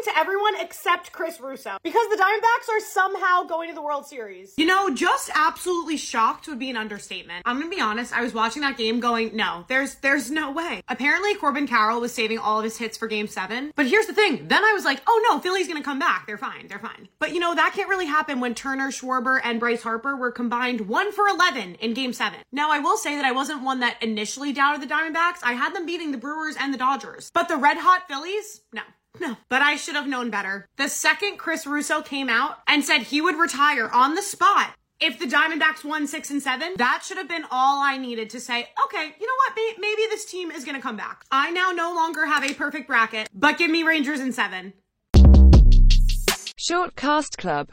happening to everyone except Chris Russo because the Diamondbacks are somehow going to the World Series. You know, just absolutely shocked would be an understatement. I'm gonna be honest, I was watching that game going, no, there's there's no way. Apparently Corbin Carroll was saving all of his hits for game seven. But here's the thing, then I was like, oh no, Philly's gonna come back. They're fine, they're fine. But you know, that can't really happen when Turner, Schwarber, and Bryce Harper were combined one for 11 in game seven. Now, I will say that I wasn't one that initially doubted the Diamondbacks. I had them beating the Brewers and the Dodgers. But the red hot Phillies? No. No, but I should have known better. The second Chris Russo came out and said he would retire on the spot if the Diamondbacks won six and seven, that should have been all I needed to say, okay, you know what? Maybe this team is going to come back. I now no longer have a perfect bracket, but give me Rangers in seven. Short Cast Club